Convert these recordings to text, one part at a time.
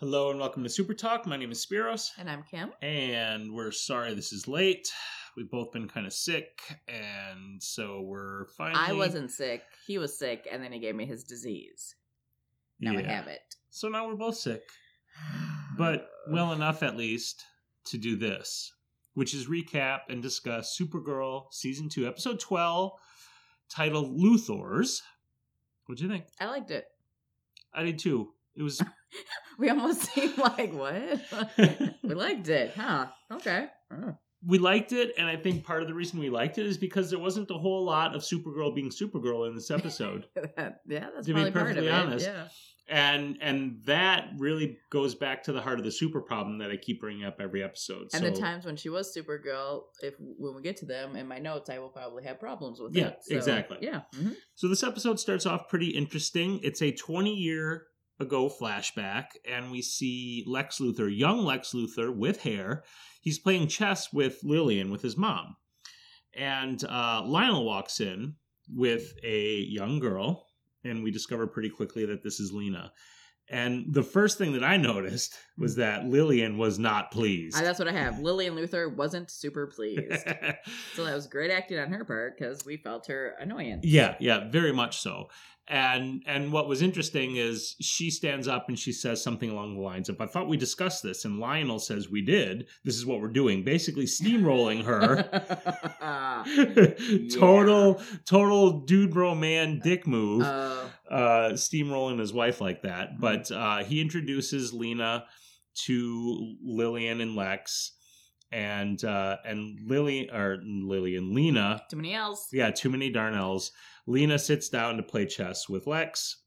Hello and welcome to Super Talk. My name is Spiros, And I'm Kim. and we're sorry this is late. We've both been kind of sick, and so we're finally. I wasn't sick. He was sick, and then he gave me his disease. Now I have it. So now we're both sick, but well enough at least to do this, which is recap and discuss Supergirl season two, episode twelve, titled "Luthors." What'd you think? I liked it. I did too. It was We almost seemed like what? we liked it, huh? Okay. Oh. we liked it, and I think part of the reason we liked it is because there wasn't a whole lot of Supergirl being Supergirl in this episode. yeah, that's To be probably part of perfectly honest. Yeah. and and that really goes back to the heart of the super problem that I keep bringing up every episode. And so, the times when she was Supergirl, if when we get to them in my notes, I will probably have problems with Yeah, it. So, exactly. Yeah. mhm. so this episode starts off pretty interesting. It's a 20 year ago flashback, and we see Lex Luthor, young Lex Luthor with hair. He's playing chess with Lillian with his mom, and uh, Lionel walks in with a young girl, and we discover pretty quickly that this is Lena. And the first thing that I noticed was that Lillian was not pleased. I, that's what I have. Lillian Luthor wasn't super pleased. so that was great acting on her part because we felt her annoyance. yeah, yeah, very much so. And and what was interesting is she stands up and she says something along the lines of, "I thought we discussed this," and Lionel says, "We did. This is what we're doing." Basically, steamrolling her. total, total dude, bro, man, dick move. Uh, uh, steamrolling his wife like that. But uh, he introduces Lena to Lillian and Lex, and uh, and Lily or Lily and Lena. too many L's. Yeah, too many Darnells. Lena sits down to play chess with Lex,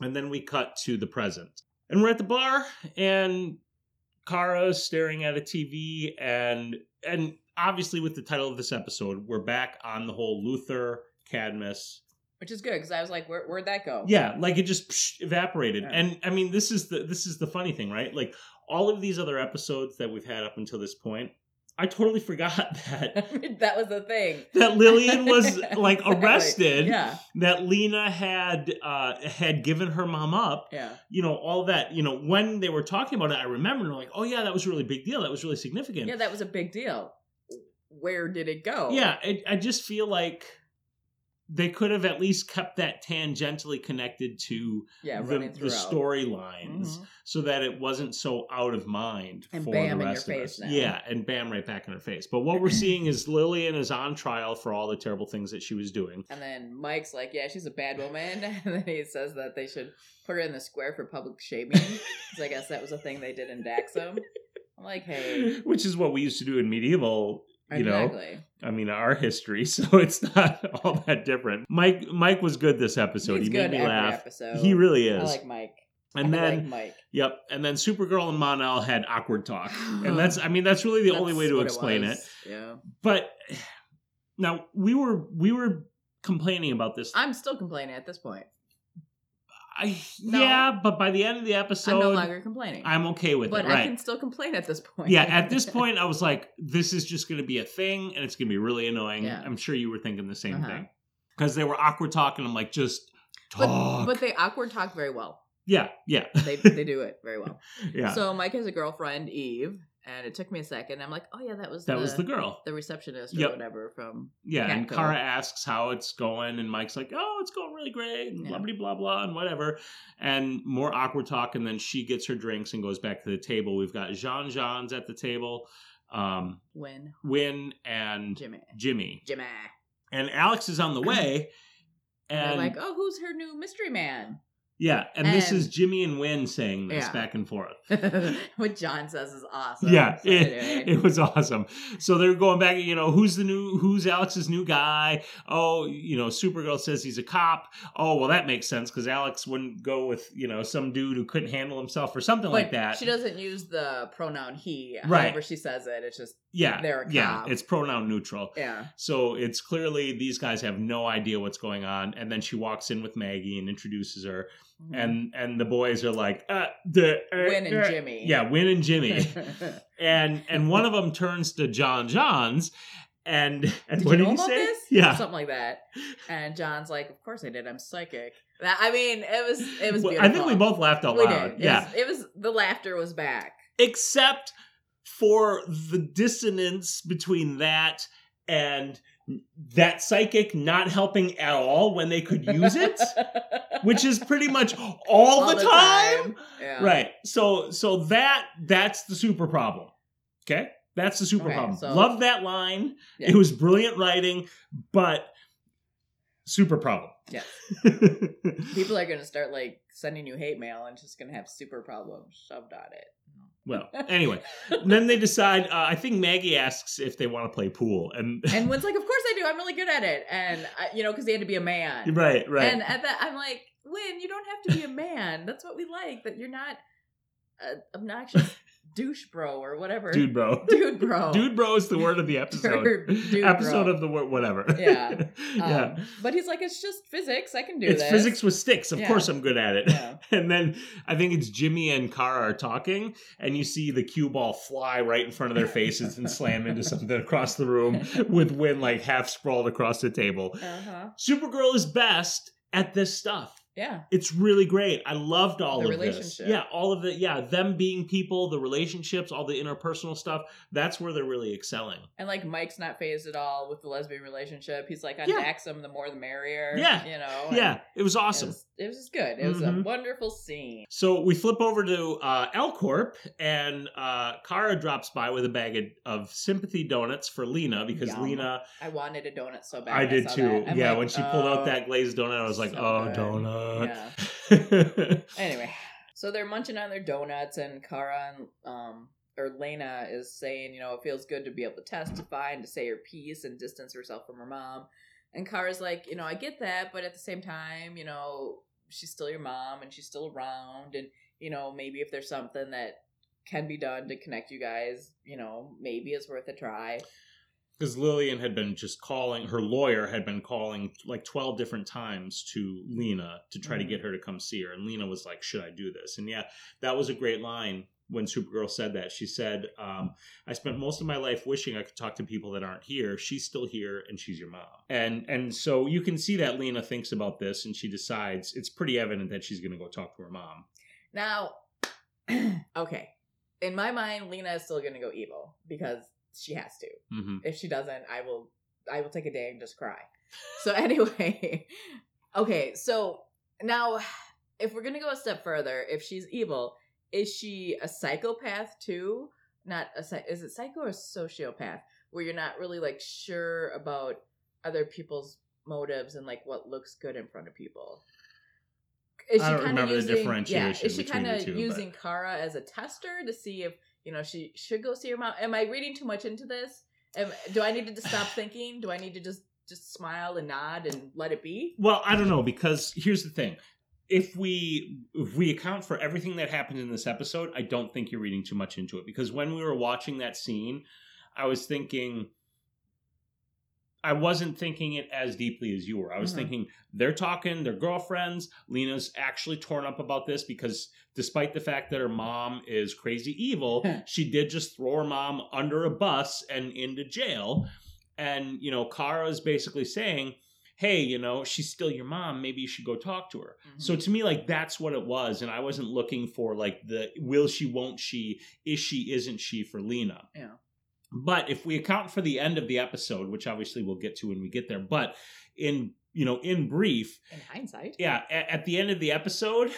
and then we cut to the present, and we're at the bar, and Kara's staring at a TV, and and obviously with the title of this episode, we're back on the whole Luthor Cadmus Which is good because I was like, Where, where'd that go? yeah like it just psh, evaporated Yeah. and i mean this is the this is the funny thing right like all of these other episodes that we've had up until this point i totally forgot that that was the thing. that lillian was like Exactly. arrested Yeah, that lena had uh had given her mom up yeah. you know all that you know when they were talking about it i remember like oh yeah that was a really big deal that was really significant Yeah, that was a big deal. Where did it go? yeah it, i just feel like they could have at least kept that tangentially connected to yeah, the, the throughout. storylines Mhm. so that it wasn't so out of mind And for bam the in your rest of face us. now. Yeah, and bam right back in her face. But what we're seeing is Lillian is on trial for all the terrible things that she was doing. And then Mike's like, "Yeah, she's a bad woman," and then he says that they should put her in the square for public shaming. Because I guess that was a thing they did in Daxam. I'm like, "Hey, Which is what we used to do in medieval, you know. I mean, our history, so it's not all that different. Mike Mike was good this episode. He's he made me laugh. episode. He really is I like Mike. and I then like Mike. Yep, and then Supergirl and Mon-El had awkward talk. And that's I mean that's really the only way to explain it. was. Yeah, But now we were we were complaining about this. I'm still complaining at this point. I, No. Yeah, but by the end of the episode, I'm no longer complaining. I'm okay with it. but it. I can still complain at this point. yeah, at this point, I was like, this is just going to be a thing, and it's going to be really annoying. Yeah. I'm sure you were thinking the same Uh-huh. thing because they were awkward talking. I'm like, just but, talk. but they awkward talk very well. yeah, yeah, They they do it very well. yeah. So Mike has a girlfriend, Eve, and it took me a second. I'm like, oh yeah, that was that the, was the girl. the receptionist or Yep. whatever from. Yeah, and Kara asks how it's going, and Mike's like, "Oh, it's going really great," and Yeah. blah blah blah blah, and whatever, and more awkward talk, and then she gets her drinks and goes back to the table. We've got Jean Jean's at the table, um, When Winn and Jimmy, Jimmy, Jimmy, and Alex is on the way, and and they're like, oh, who's her new mystery man? Yeah, and, this is Jimmy and Winn saying this Yeah. back and forth. what John says is awesome. Yeah, So it, anyway. it was awesome. So they're going back, you know, who's the new, who's Alex's new guy? Oh, you know, Supergirl says he's a cop. Oh, well, that makes sense because Alex wouldn't go with, you know, some dude who couldn't handle himself or something But like that. She doesn't use the pronoun he. Right. However she says it, it's just yeah, they're a yeah, it's pronoun neutral. yeah. So it's clearly these guys have no idea what's going on. And then she walks in with Maggie and introduces her, Mm-hmm. and and the boys are like, uh, the, uh, Winn and uh, Jimmy. Yeah, Winn and Jimmy. and and one of them turns to J'onn J'onzz and and Did what you did know he about say? this? Yeah. Something like that. And John's like, Of course I did. I'm psychic. That- I mean, it was it was. Well, Beautiful. I think we both laughed out We loud. did. It Yeah. was, it was the laughter was back. except for the dissonance between that and that psychic not helping at all when they could use it, which is pretty much all, the, time. Yeah. Right. So so that that's the super problem. Okay? That's the super Okay, problem. so- Love that line. Yeah. It was brilliant writing, but super problem. yeah People are gonna start like sending you hate mail and just gonna have super problems shoved on it. Well, anyway, then they decide. Uh, I think Maggie asks if they want to play pool, and And Winn's like, "Of course I do. I'm really good at it." And I, you know, because he had to be a man. right, right. And at that, I'm like, Winn, you don't have to be a man. That's what we like. That you're not an obnoxious douche bro or whatever. Dude, bro. Dude bro. Dude, bro is the word of the episode. Dude, episode bro. of the word, whatever. Yeah. yeah. Um, But he's like, it's just physics. I can do It's this. physics with sticks. Of Yeah. course, I'm good at it. Yeah. And then I think it's Jimmy and Kara are talking, and you see the cue ball fly right in front of their faces and slam into something across the room with Winn like half sprawled across the table. Uh huh. Supergirl is best at this stuff. Yeah. It's really great. I loved all The of this. relationship. Yeah, all of it. Yeah, them being people, the relationships, all the interpersonal stuff. That's where they're really excelling. And like Mike's not phased at all with the lesbian relationship. He's like on Yeah. Daxam, the more the merrier. Yeah. You know. Yeah, it was It awesome. was, it was good. It was a Mhm. wonderful scene. So we flip over to uh, L Corp, and uh, Kara drops by with a bag of, of sympathy donuts for Lena because Yum. Lena. I wanted a donut so bad. I when did too. that. Yeah, like, when she pulled out oh. that glazed donut, I was like, so "Oh, good. donut." Yeah. Anyway, so they're munching on their donuts, and Kara and um or Lena is saying, you know, it feels good to be able to testify and to say her piece and distance herself from her mom. And Kara's like, you know, I get that, but at the same time, you know, she's still your mom and she's still around, and you know, maybe if there's something that can be done to connect you guys, you know, maybe it's worth a try. Because Lillian had been just calling her lawyer had been calling like 12 different times to Lena to try to Mhm. get her to come see her and Lena was like should I do this? And yeah that was a great line when Supergirl said that. She said um, I spent most of my life wishing I could talk to people that aren't here. She's still here and she's your mom. And and so you can see that Lena thinks about this and she decides it's pretty evident that she's going to go talk to her mom. Now, okay, in my mind, Lena is still gonna go evil because she has to. hmm if she doesn't i will i will take a day and just cry. So anyway okay so now if we're gonna go a step further if she's evil is she a psychopath too? Not a is it psycho or sociopath where you're not really like sure about other people's motives and like what looks good in front of people? Is I don't remember the yeah, is she kind of two, but- using kara as a tester to see if you know she should go see her mom. Am i reading too much into this? Am, do i need to stop thinking? Do i need to just just smile and nod and let it be? Well, I don't know because here's the thing. If we if we account for everything that happened in this episode, I don't think you're reading too much into it because when we were watching that scene, I was thinking I wasn't thinking it as deeply as you were. I was Mhm. thinking they're talking, they're girlfriends. Lena's actually torn up about this because despite the fact that her mom is crazy evil, she did just throw her mom under a bus and into jail. And, you know, Kara's basically saying, hey, you know, she's still your mom. Maybe you should go talk to her. Mm-hmm. So to me, like, that's what it was. And I wasn't looking for, like, the will she, won't she, is she, isn't she for Lena. Yeah. But if we account for the end of the episode, which obviously we'll get to when we get there, but in, you know, in brief, in hindsight yeah, at, at the end of the episode,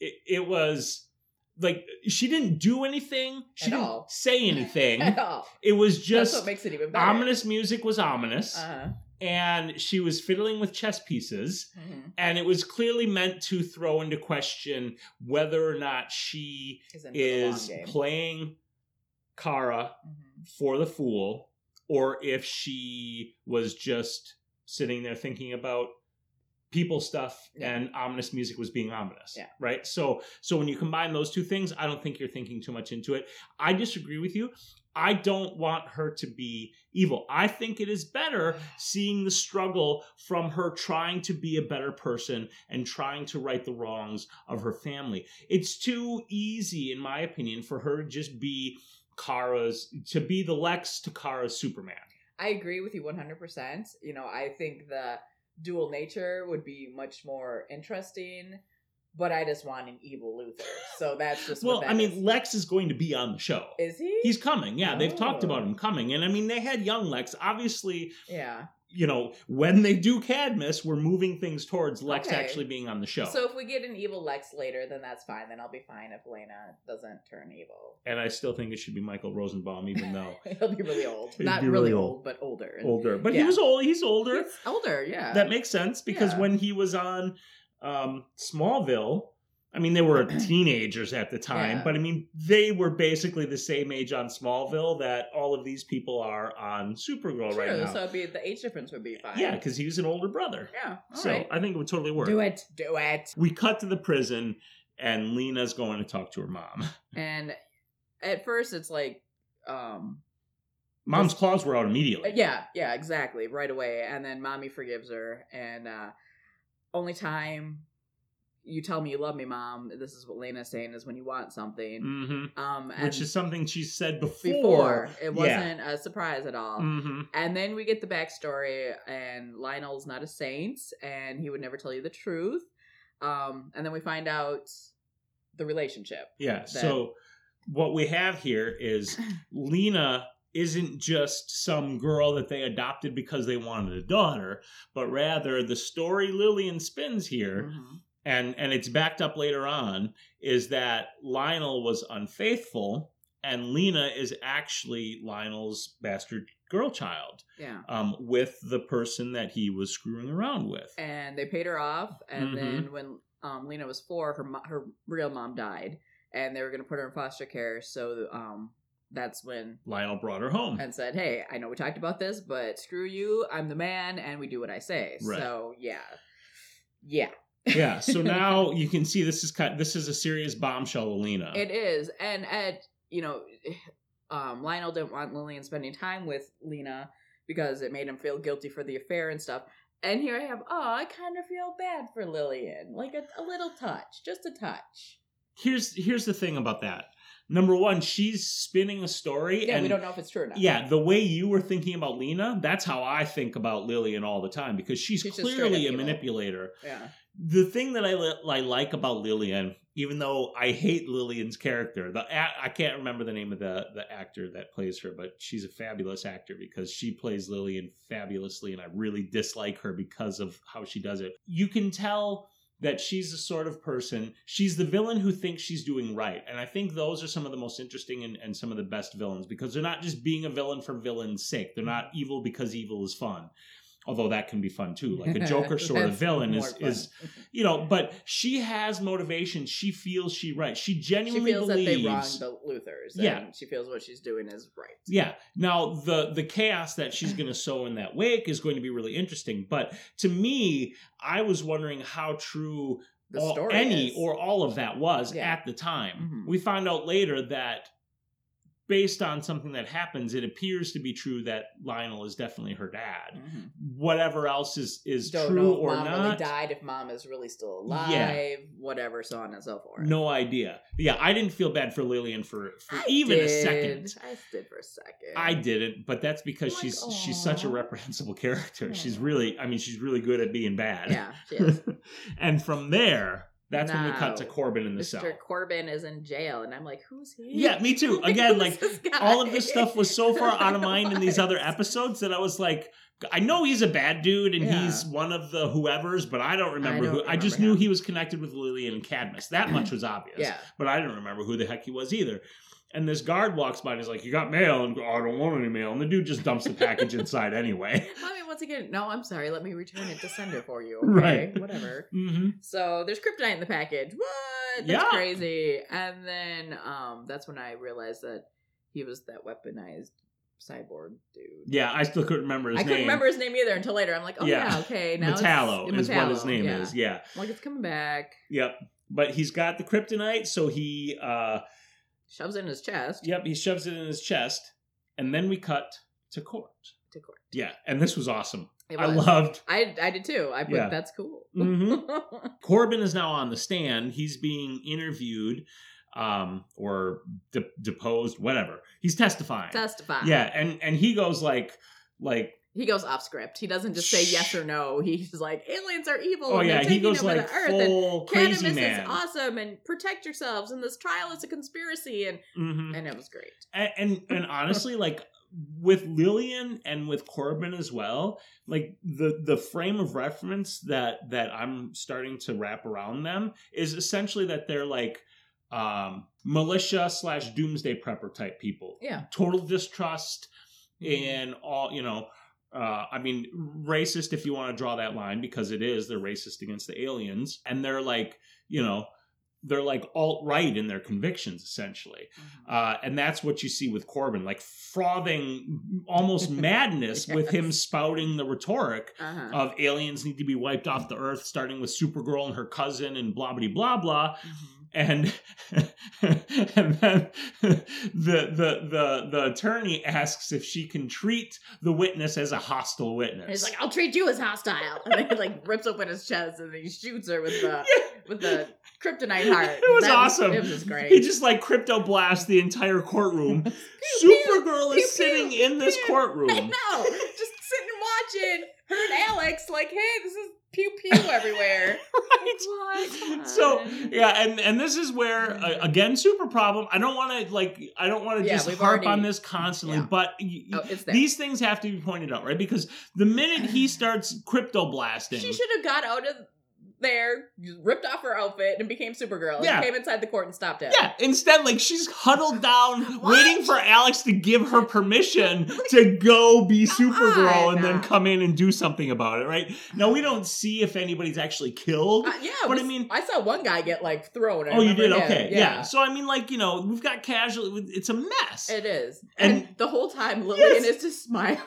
it, it was like she didn't do anything. She At didn't all. say anything. at all It was that's just what makes it even better ominous music was ominous, uh-huh. and she was fiddling with chess pieces, Mhm. and it was clearly meant to throw into question whether or not she Is in for the long is playing Kara Mhm. for the fool, or if she was just sitting there thinking about people stuff Yeah. and ominous music was being ominous Yeah. right so so when you combine those two things i don't think you're thinking too much into it i disagree with you i don't want her to be evil i think it is better seeing the struggle from her trying to be a better person and trying to right the wrongs of her family it's too easy in my opinion for her to just be Kara's to be the Lex to Kara's Superman. I agree with you 100%. You know, I think the dual nature would be much more interesting. But I just want an evil Luthor, so that's just well, What that I mean, is. Lex is going to be on the show. is he? He's coming. Yeah, they've talked Oh. about him coming. And I mean, they had young Lex. Obviously, yeah. You know, when they do Cadmus, we're moving things towards Lex Okay. actually being on the show. So if we get an evil Lex later, then that's fine. Then I'll be fine if Lena doesn't turn evil. and I still think it should be Michael Rosenbaum, even though He'll be really old. He'd Not really really old, old. but older. older. But he was old. He's older. He's older, yeah. That makes sense because Yeah. when he was on um, Smallville, I mean, they were teenagers at the time, Yeah. but I mean, they were basically the same age on Smallville that all of these people are on Supergirl True, right now. so it'd be, the age difference would be fine. yeah, because he was an older brother. Yeah. so right. I think it would totally work. Do it. Do it. We cut to the prison, and Lena's going to talk to her mom. And at first, it's like, um, Mom's claws were out immediately. yeah, yeah, exactly, right away. And then mommy forgives her, and uh, only time you tell me you love me, mom. This is what Lena's saying is when you want something. hmm Um, and Which is something she said before. before it wasn't a surprise at all. hmm And then we get the backstory, and Lionel's not a saint, and he would never tell you the truth. Um, and then we find out the relationship. Yeah. that- So what we have here is Lena isn't just some girl that they adopted because they wanted a daughter, but rather the story Lillian spins here, Mhm. And and it's backed up later on, is that Lionel was unfaithful, and Lena is actually Lionel's bastard girl child, Yeah. um, with the person that he was screwing around with. And they paid her off, and Mhm. then when um, Lena was four, her mo- her real mom died, and they were going to put her in foster care. So um, that's when Lionel brought her home. and said, "Hey, I know we talked about this, but screw you. I'm the man, and we do what I say." Right. So yeah, yeah. Yeah. So now you can see this is kind this is a serious bombshell, of Lena. It is, and at you know, um, Lionel didn't want Lillian spending time with Lena because it made him feel guilty for the affair and stuff. And here I have, oh, I kind of feel bad for Lillian, like a, a little touch, just a touch. here's here's the thing about that. Number one, she's spinning a story, Yeah, and we don't know if it's true or not. yeah, the way you were thinking about Lena, that's how I think about Lillian all the time because she's, She's clearly a evil. manipulator. yeah, The thing that I, I like about Lillian, even though I hate Lillian's character, the a- I can't remember the name of the the actor that plays her, but she's a fabulous actor because she plays Lillian fabulously, and I really dislike her because of how she does it. You can tell that she's the sort of person she's the villain who thinks she's doing right and i think those are some of the most interesting and, and some of the best villains because they're not just being a villain for villain's sake. They're mm-hmm. not evil because evil is fun although that can be fun too like a joker sort of villain is fun. is you know but she has motivation she feels she right she she genuinely feels that they believes wonged the Luthors. Yeah. she feels what she's doing is right. yeah. Now the the chaos that she's going to sow in that wake is going to be really interesting. But to me, I was wondering how true The all- any is. or all of that was Yeah. at the time. Mhm. We find out later that based on something that happens, it appears to be true that Lionel is definitely her dad. Mhm. Whatever else is is Don't true know if or mom not. really died, if mom is really still alive, Yeah. whatever, so on and so forth. No idea. Yeah, I didn't feel bad for Lillian for, for I even a second. I did for a second. I didn't, but that's because she's she's such a reprehensible character. She's really, I mean, she's really good at being bad. Yeah, she is. and from there, that's when we cut to Corben in the cell. Mr. Corben is in jail, and I'm like, who's he? Yeah, me too. Again, like all of this stuff was so far out of mind in these other episodes that I was like, I know he's a bad dude and Yeah. he's one of the whoever's, but I don't remember don't who. I just remember knew he was connected with Lillian and Cadmus. That much was obvious. Yeah, But I didn't remember who the heck he was either. And this guard walks by and is like, "You got mail?" And "Oh, I don't want any mail. And the dude just dumps the package inside anyway. I mean, once again, no, I'm sorry. Let me return it to sender for you. Okay? Right. whatever. Mm-hmm. So there's kryptonite in the package. What? That's Yeah. crazy. And then um, that's when I realized that he was that weaponized cyborg dude. Yeah, I still couldn't remember his I name. I couldn't remember his name either until later. I'm like, oh yeah, Yeah. okay, now Metallo it's, is what his name yeah. is. Yeah. I'm like it's coming back. Yep. But he's got the kryptonite, so he uh Shoves it in his chest. yep, he shoves it in his chest, and then we cut to court. To court. Yeah, and this was awesome. It I loved I I did too. I put Yeah. that's cool. Mhm. Corben is now on the stand. He's being interviewed um or de- deposed, whatever. He's testifying. Testify. Yeah, and and he goes like like he goes off script. He doesn't just say yes or no. He's like, aliens are evil. Oh and they're yeah, he taking goes over like the earth. and full crazy Cannabis man. is awesome, and protect yourselves. And this trial is a conspiracy, and Mhm. and it was great. and, and and honestly like with lillian and with corben as well like the the frame of reference that that i'm starting to wrap around them is essentially that they're like um militia slash doomsday prepper type people Yeah. total distrust Mm-hmm. and all you know uh, I mean, racist if you want to draw that line because it is. They're racist against the aliens, and they're like, you know, they're like alt right in their convictions, essentially. Mhm. Uh, and that's what you see with Corben, like frothing almost madness with him spouting the rhetoric Uh-huh. of aliens need to be wiped off the earth, starting with Supergirl and her cousin and blah blah blah blah. Mhm. And and then the, the the the attorney asks if she can treat the witness as a hostile witness. And he's like, "I'll treat you as hostile," and then he like rips open his chest and he shoots her with the with the kryptonite heart. It was That awesome. It was great. He just like crypto blast the entire courtroom. Supergirl pew, is sitting pew, in this pew. I courtroom. know. Just sitting watching her and Alex, like, hey, this is pew pew everywhere. Right. What? So yeah, and and this is where uh, again super problem. I don't want to like I don't want to Yeah, just harp already- on this constantly, Yeah. but Oh, these things have to be pointed out, right? Because the minute he starts crypto blasting, She should have got out of there, ripped off her outfit, and became Supergirl. Yeah. And came inside the court and stopped it. yeah, instead like she's huddled down, waiting for Alex to give her permission to go be Come Supergirl on. and then come in and do something about it, right? Now we don't see if anybody's actually killed. Uh, yeah, But we- I mean- I saw one guy get like thrown. I Oh, you did? Okay. Yeah. So, I mean, like, you know, we've got casual, it's a mess. It is. And- And, the whole time Lillian Yes. is just smiling.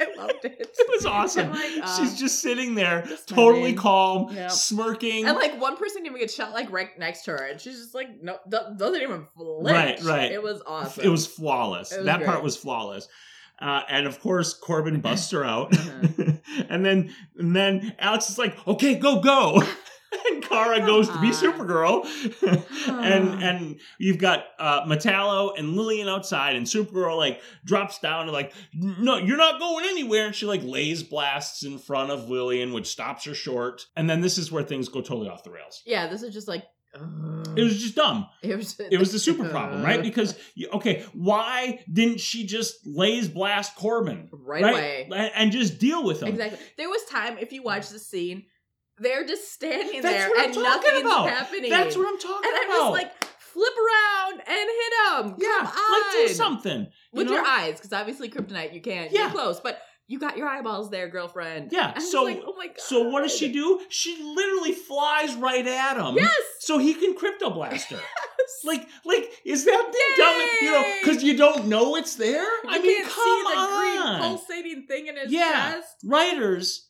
I loved it. It was awesome. Like, uh, She's just sitting there, just totally smiling. calm, Yep. smirking. And like one person even gets shot like right next to her, and she's just like no, do- doesn't even flinch. Right, right. It was awesome. it was flawless. It was that part was flawless. Uh, and of course, Corben busts her out, Uh-huh. and then and then Alex is like, "Okay, go, go." and Kara goes to be. Supergirl, and and you've got uh, Metallo and Lillian outside, and Supergirl like drops down and like, "No, you're not going anywhere," and she like lays blasts in front of Lillian, which stops her short. And then this is where things go totally off the rails. yeah, this is just like uh, It was just dumb. it was It was the super problem, right? Because okay, why didn't she just lays blast Corben right, away. and, and just deal with him? Exactly. There was time if you watch the scene, they're just standing That's there and nothing's about. happening. That's what I'm talking about. and I'm about. just like flip around and hit him. yeah, like do something you with know? your eyes, because obviously kryptonite you can't. Yeah. Close, but you got your eyeballs there, girlfriend. Yeah, so- like, oh my god. So what does she do? She literally flies right at him. Yes. So he can crypto blast her. Like, like, is that the dumb? You know, because you don't know it's there. I You mean, can't come see the on. green pulsating thing in his Yeah. chest. Writers,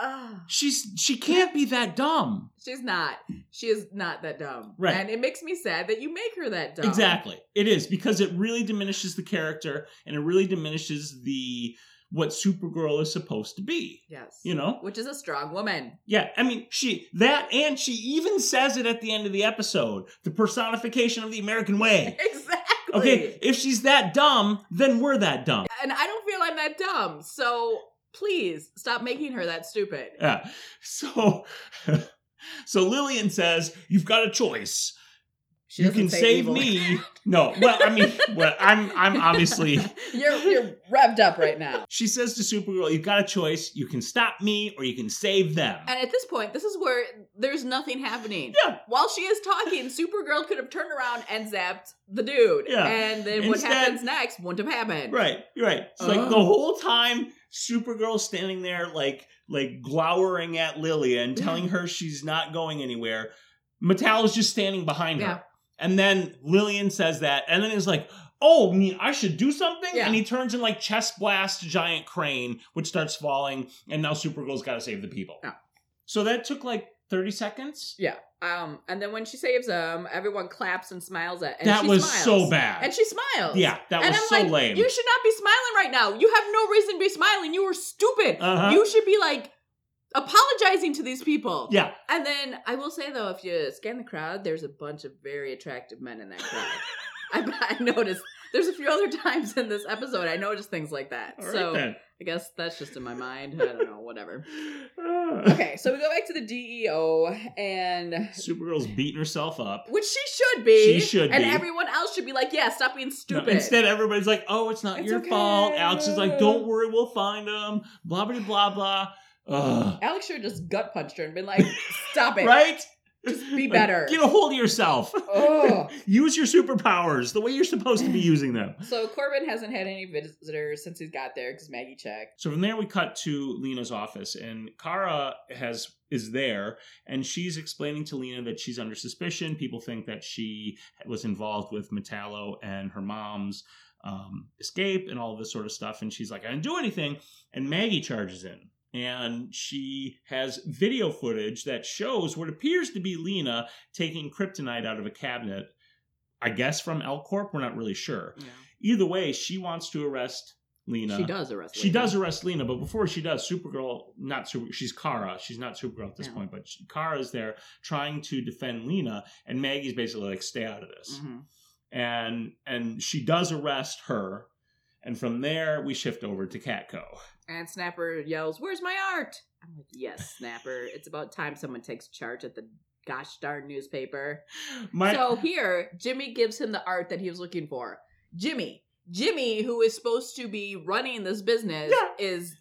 Ugh. she's she can't be that dumb. She's not. She is not that dumb. Right. And it makes me sad that you make her that dumb. Exactly. It is because it really diminishes the character and it really diminishes the what Supergirl is supposed to be. Yes. You know? Which is a strong woman. Yeah, I mean, she that and she even says it at the end of the episode, the personification of the American way. Exactly. Okay, if she's that dumb, then we're that dumb. And I don't feel I'm that dumb. So please stop making her that stupid. Yeah. So so Lillian says, "You've got a choice. She you can save evil. me." No, well, I mean, well, I'm I'm obviously you're you're revved up right now. She says to Supergirl, You've got a choice. You can stop me or you can save them. And at this point, this is where there's nothing happening. Yeah. While she is talking, Supergirl could have turned around and zapped the dude. Yeah. And then what happens next wouldn't have happened. Right, you're right. It's like the whole time Supergirl's standing there like like glowering at Lillian, telling her she's not going anywhere. Metal is just standing behind Yeah. her. And then Lillian says that, and then is like, Oh, I mean, I should do something? Yeah. And he turns and like chest blasts a giant crane, which starts falling, and now Supergirl's gotta save the people. Yeah. So that took like 30 seconds? Yeah. Um, and then when she saves him, everyone claps and smiles at and that she was smiles. so bad. And she smiles. Yeah, that and was I'm so like, lame. You should not be smiling right now. You have no reason to be smiling. You were stupid. Uh-huh. You should be like apologizing to these people. yeah. And then I will say though, if you scan the crowd, there's a bunch of very attractive men in that crowd. I, I noticed. There's a few other times in this episode I noticed things like that. All right so then. I guess that's just in my mind. I don't know, whatever. Okay, so we go back to the DEO and Supergirl's beating herself up. which she should be. She should and be. everyone else should be like, yeah, stop being No, stupid. instead, everybody's like, "Oh, it's not It's your okay. fault." Alex is like, "Don't worry, we'll find him." Blah blah blah blah. Ugh. Alex should have just gut punched her and been like, stop it. Right? Just be Like, better. Get a hold of yourself. Ugh. Use your superpowers the way you're supposed to be using them. So Corben hasn't had any visitors since he's got there because Maggie checked. So from there we cut to Lena's office and Kara has is there and she's explaining to Lena that she's under suspicion. People think that she was involved with Metallo and her mom's um, escape and all this sort of stuff. And she's like, I didn't do anything. And Maggie charges in. And she has video footage that shows what appears to be Lena taking kryptonite out of a cabinet. I guess from L Corp. We're not really sure. Either way, she wants to arrest Lena. She does arrest. She Lena. does arrest Lena, but before she does, Supergirl, not Super, she's Kara. She's not Supergirl at this Yeah. point, but she, Kara is there trying to defend Lena, and Maggie's basically like, "Stay out of this." Mhm. And and she does arrest her, and from there we shift over to Catco. And Snapper yells, "Where's my art?" I'm like, "Yes, Snapper. It's about time someone takes charge at the gosh darn newspaper." My so here, Jimmy gives him the art that he was looking for. Jimmy, Jimmy, who is supposed to be running this business, Yeah. is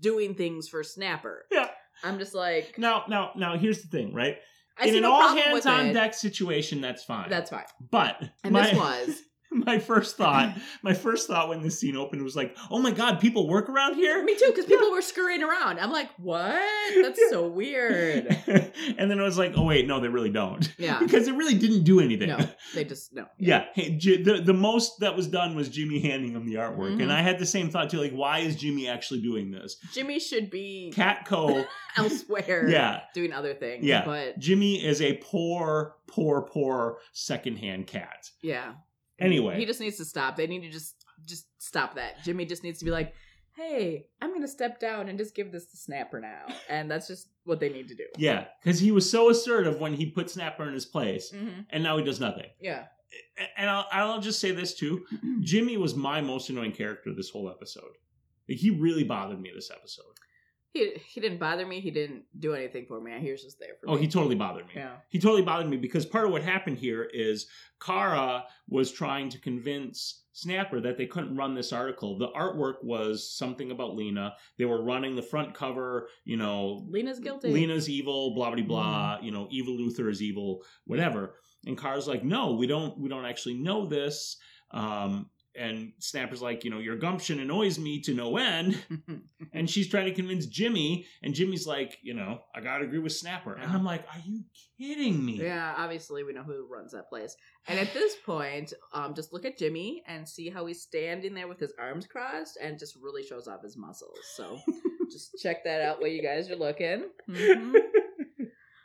doing things for Snapper. Yeah. I'm just like, now now now here's the thing, right? I In an no all hands on deck situation, that's fine. That's fine. but And my, this was my first thought. My first thought when this scene opened was like, "Oh my god, people work around here." me too, because people were scurrying around. I'm like, what? That's so weird. and then I was like, oh wait, no, they really don't. Yeah. because it really didn't do anything. No, they just no. Yeah, hey, J- the the most that was done was Jimmy handing him the artwork, Mhm. and I had the same thought too. Like, why is Jimmy actually doing this? Jimmy should be Catco, elsewhere, yeah, doing other things. Yeah. but Jimmy is a poor, poor, poor secondhand cat. yeah. Anyway, he just needs to stop. They need to just just stop that. Jimmy just needs to be like, "Hey, I'm gonna step down and just give this to Snapper now," and that's just what they need to do. yeah, because he was so assertive when he put Snapper in his place, hmm and now he does nothing. Yeah. And I'll, I'll just say this too: Jimmy was my most annoying character this whole episode. Like, he really bothered me this episode. He he didn't bother me. He didn't do anything for me. He was just there for Oh, me. he totally bothered me. yeah. He totally bothered me because part of what happened here is Kara was trying to convince Snapper that they couldn't run this article. The artwork was something about Lena. They were running the front cover, you know, Lena's guilty. Lena's evil, blah blah blah, you know, evil Luthor is evil, whatever. And Kara's like, no, we don't we don't actually know this. Um and Snapper's like, you know, your gumption annoys me to no end. And she's trying to convince Jimmy, and Jimmy's like, you know, I gotta agree with Snapper. And I'm like, are you kidding me? yeah. Obviously, we know who runs that place. And at this point, um, just look at Jimmy and see how he's standing there with his arms crossed, and just really shows off his muscles. So just check that out while you guys are looking. Mhm.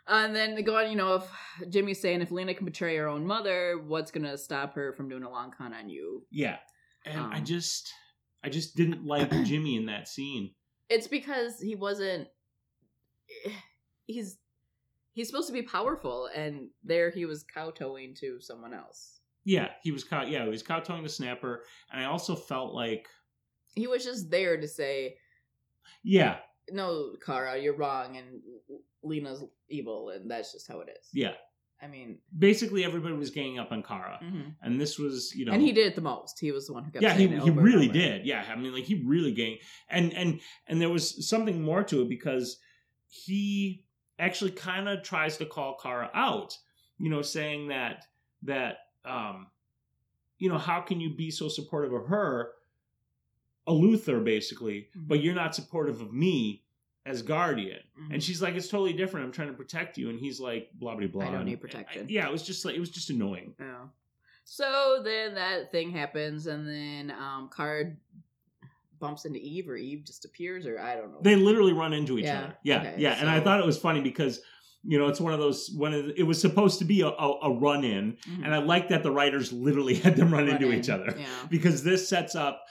And then go on, you know, if Jimmy's saying if Lena can betray her own mother, what's gonna stop her from doing a long con on you? Yeah. And I Um, just I just didn't like Jimmy in that scene. It's because he wasn't. He's he's supposed to be powerful, and there he was kowtowing to someone else. Yeah, he was cow yeah, he was kowtowing to Snapper, and I also felt like He was just there to say, yeah, "No, Kara, you're wrong," and Lena's evil, and that's just how it is. yeah. I mean, Basically everybody was ganging up on Kara. mhm. And this was, you know and he did it the most. He was the one who kept. yeah, he, he really did. Yeah, I mean, like he really gang, and and and there was something more to it because he actually kind of tries to call Kara out. You know, saying that that um, you know, how can you be so supportive of her, a Luthor basically, Mhm. but you're not supportive of me as guardian? Mhm. And she's like, it's totally different. I'm trying to protect you, and he's like, blah blah blah. I don't need protection. yeah, it was just like it was just annoying. Yeah. So then that thing happens, and then um, Card bumps into Eve, or Eve just appears, or I don't know. They literally run into each Yeah, other. Yeah, okay, yeah. And I thought it was funny because you know it's one of those when it, it was supposed to be a, a, a run in, Mhm. and I like that the writers literally had them run, Run into in, each other Yeah. because this sets up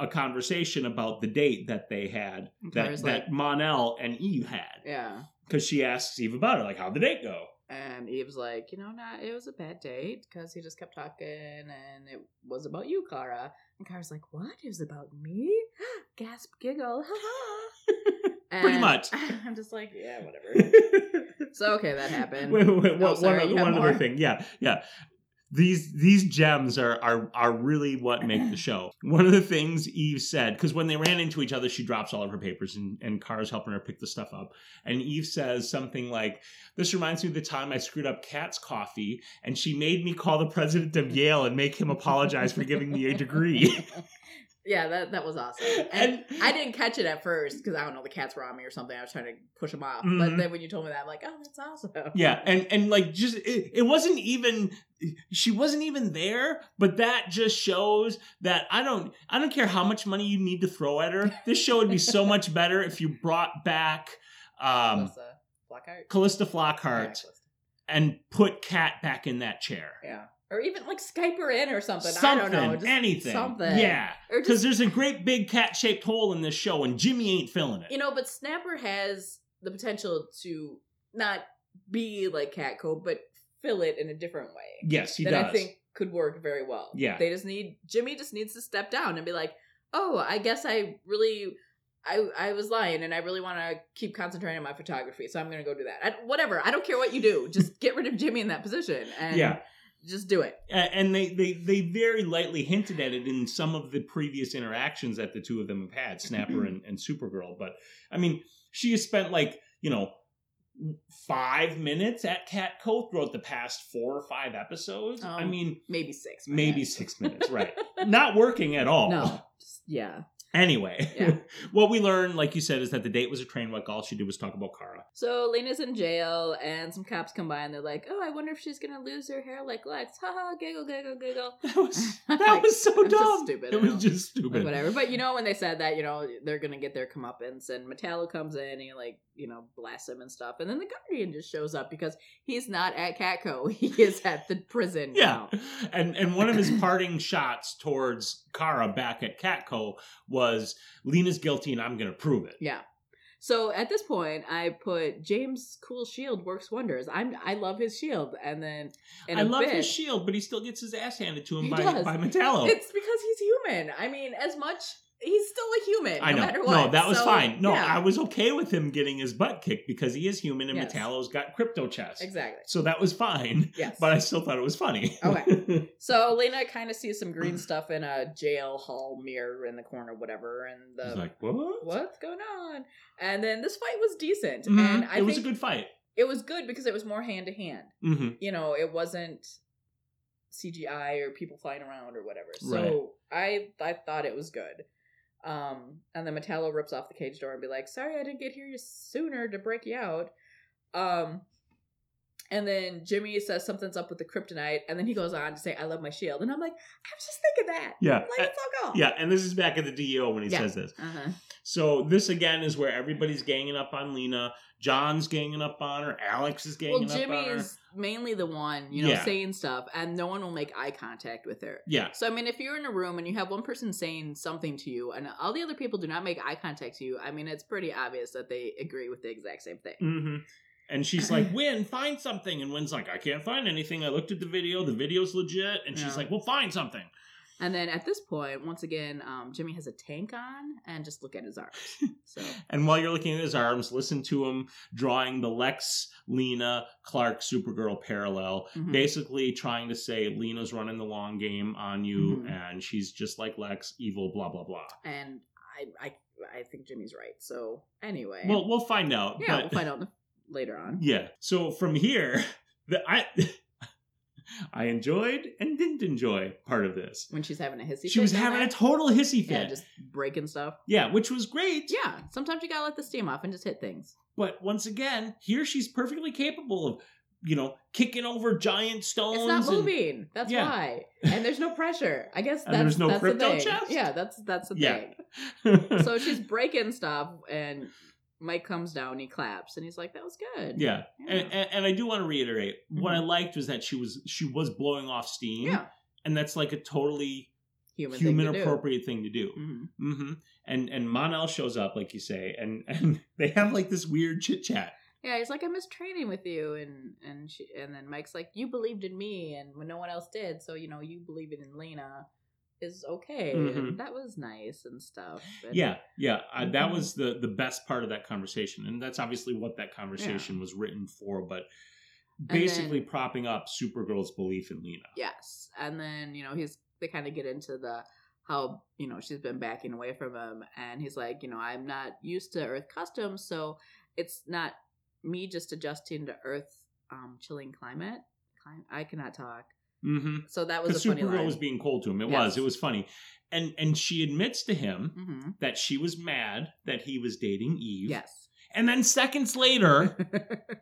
a conversation about the date that they had that that Mon-El and Eve had Yeah. because she asks Eve about it, like how'd the date go? And Eve's like, you know, not it was a bad date because he just kept talking and it was about you, Kara. And Kara's like, what? It was about me? Gasp, giggle, Pretty And Pretty much. I'm just like, yeah, whatever. so okay, that happened. Wait, wait, wait, Oh, one- one, one other thing. Yeah, yeah. These these gems are are are really what make the show. One of the things Eve said, because when they ran into each other, she drops all of her papers and, and Kara's helping her pick the stuff up. And Eve says something like, This reminds me of the time I screwed up Cat's coffee and she made me call the president of Yale and make him apologize for giving me a degree. yeah, that that was awesome. And I didn't catch it at first because I don't know the cats were on me or something. I was trying to push them off, but Mhm. then when you told me that, I'm like, oh, that's awesome. Yeah, and and like just it, it wasn't even she wasn't even there, but that just shows that I don't I don't care how much money you need to throw at her. This show would be so much better if you brought back um Melissa Flockhart. Calista Yeah, Flockhart and put Cat back in that chair. Yeah. Or even like Skype her in or something. Something, I don't know. Anything. Something. Yeah. Because there's a great big cat shaped hole in this show and Jimmy ain't filling it. you know, but Snapper has the potential to not be like Catco, but fill it in a different way. yes, he that does. I think could work very well. Yeah. They just need Jimmy just needs to step down and be like, "Oh, I guess I really I I was lying and I really want to keep concentrating on my photography, so I'm going to go do that." I, whatever. I don't care what you do. Just get rid of Jimmy in that position and yeah. Just do it. And they, they they very lightly hinted at it in some of the previous interactions that the two of them have had, Snapper and, and Supergirl. But I mean, she has spent like you know five minutes at Cat Catco throughout the past four or five episodes. I Um, mean, Maybe 6. maybe six minutes, right? Not working at all. No. Just- yeah. Anyway, Yeah. what we learned, like you said, is that the date was a train wreck. All she did was talk about Kara. So Lena's in jail, and some cops come by, and they're like, "Oh, I wonder if she's gonna lose her hair like Lex." Haha, giggle, giggle, giggle. That was that Like, was so it's just dumb. stupid, It was just Like, stupid. whatever. But you know, when they said that, you know, they're gonna get their comeuppance, and Metallo comes in, and he like, you know, blasts him and stuff, and then the Guardian just shows up because he's not at Catco, he is at the prison. Yeah, now. and and one of his parting shots towards Kara back at Catco was Lena's guilty and I'm going to prove it. yeah. So at this point, I put James' cool shield works wonders. I'm I love his shield, and then I love bit, his shield, but he still gets his ass handed to him by does. by Metallo. It's because he's human. I mean, as much he's still a human. I no know. matter what. No, that was So, fine. No, yeah, I was okay with him getting his butt kicked because he is human and Yes. Metallo's got crypto chest. exactly. So that was fine. Yes. But I still thought it was funny. Okay. So Lena kind of sees some green stuff in a jail hall mirror in the corner, whatever, and the He's like, what? what's going on? And then this fight was decent, Mhm. and I it was a good fight. it was good because it was more hand to hand. You know, it wasn't CGI or people flying around or whatever. So I I thought it was good. Um, and then Metallo rips off the cage door and be like, "Sorry, I didn't get here sooner to break you out." Um, and then Jimmy says something's up with the kryptonite, and then he goes on to say, "I love my shield," and I'm like, "I was just thinking that." Yeah. Like, let's all go. Yeah, and this is back at the DEO when he Yeah. says this. Uh-huh. So this again is where everybody's ganging up on Lena. John's ganging up on her. Alex is ganging Well, up Jimmy on her. Well, Jimmy is mainly the one, you know, Yeah. saying stuff, and no one will make eye contact with her. Yeah. So I mean, if you're in a room and you have one person saying something to you, and all the other people do not make eye contact to you, I mean, it's pretty obvious that they agree with the exact same thing. hmm And she's like, Winn, find something. And Winn's like, I can't find anything. I looked at the video. The video's legit. And she's Yeah. like, Well, find something. And then at this point, once again, um, Jimmy has a tank on, and just look at his arms. So And while you're looking at his arms, listen to him drawing the Lex, Lena, Clark, Supergirl parallel. mhm. Basically trying to say Lena's running the long game on you Mhm. and she's just like Lex, evil, blah, blah, blah. and I, I, I think Jimmy's right. So anyway, Well, we'll find out. yeah, but- we'll find out later on. Yeah. So from here, the, I I enjoyed and didn't enjoy part of this. When she's having a hissy, She was having a total hissy fit. yeah, just breaking stuff. yeah, which was great. Yeah, sometimes you gotta let the steam off and just hit things. But once again, here she's perfectly capable of, you know, kicking over giant stones. It's not and- moving. That's Yeah. why. And there's no pressure. I guess And that's there's no that's crypto the thing. chest? Yeah, that's that's the Yeah. thing. So she's breaking stuff, and Mike comes down, he claps, and he's like, "That was good." yeah. Yeah. And, and, and I do want to reiterate what I Mhm. liked was that she was she was blowing off steam. yeah. And that's like a totally Human, human thing appropriate thing to do. Do. Mhm. hmm And and Mon-El shows up, like you say, and and they have like this weird chit chat. yeah, he's like, I miss training with you, and and she, and then Mike's like, you believed in me, and when no one else did, so you know, you believe in Lena is okay. Mhm. And that was nice and stuff. And Yeah, yeah. Uh, that was the the best part of that conversation, and that's obviously what that conversation was written for. But basically, then- propping up Supergirl's belief in Lena. Yes, and then you know he's they kind of get into the how you know she's been backing away from him, and he's like, you know, I'm not used to Earth customs, so it's not me just adjusting to Earth um chilling climate. I cannot talk. Mm-hmm. So that was a funny Supergirl line. was being cold to him. It Yes. was. It was funny, and and she admits to him hmm that she was mad that he was dating Eve. Yes. And then seconds later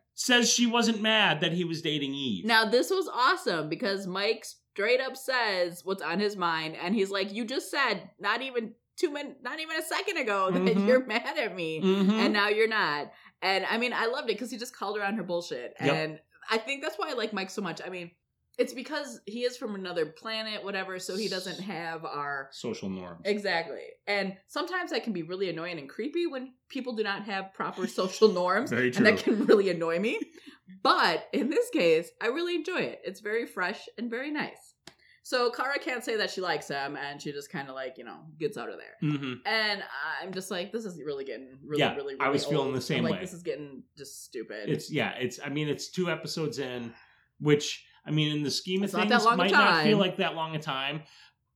says she wasn't mad that he was dating Eve. now this was awesome because Mike straight up says what's on his mind, and he's like, "You just said not even two minutes, not even a second ago that Mhm. you're mad at me." Mhm. and now you're not. And I mean, I loved it because he just called her on her bullshit. Yep. And I think that's why I like Mike so much. I mean, it's because he is from another planet, whatever, so he doesn't have our social norms. exactly. And sometimes that can be really annoying and creepy when people do not have proper social norms. Very And that can really annoy me. But in this case, I really enjoy it. It's very fresh and very nice. So Kara can't say that she likes him, and she just kind of like, you know, gets out of there. hmm And I'm just like, this is really getting really, Yeah, really, really. I was feeling the same I'm like, way. This is getting just stupid. It's yeah. It's I mean it's two episodes in, which I mean in the scheme of It's things a might not feel like that long a time,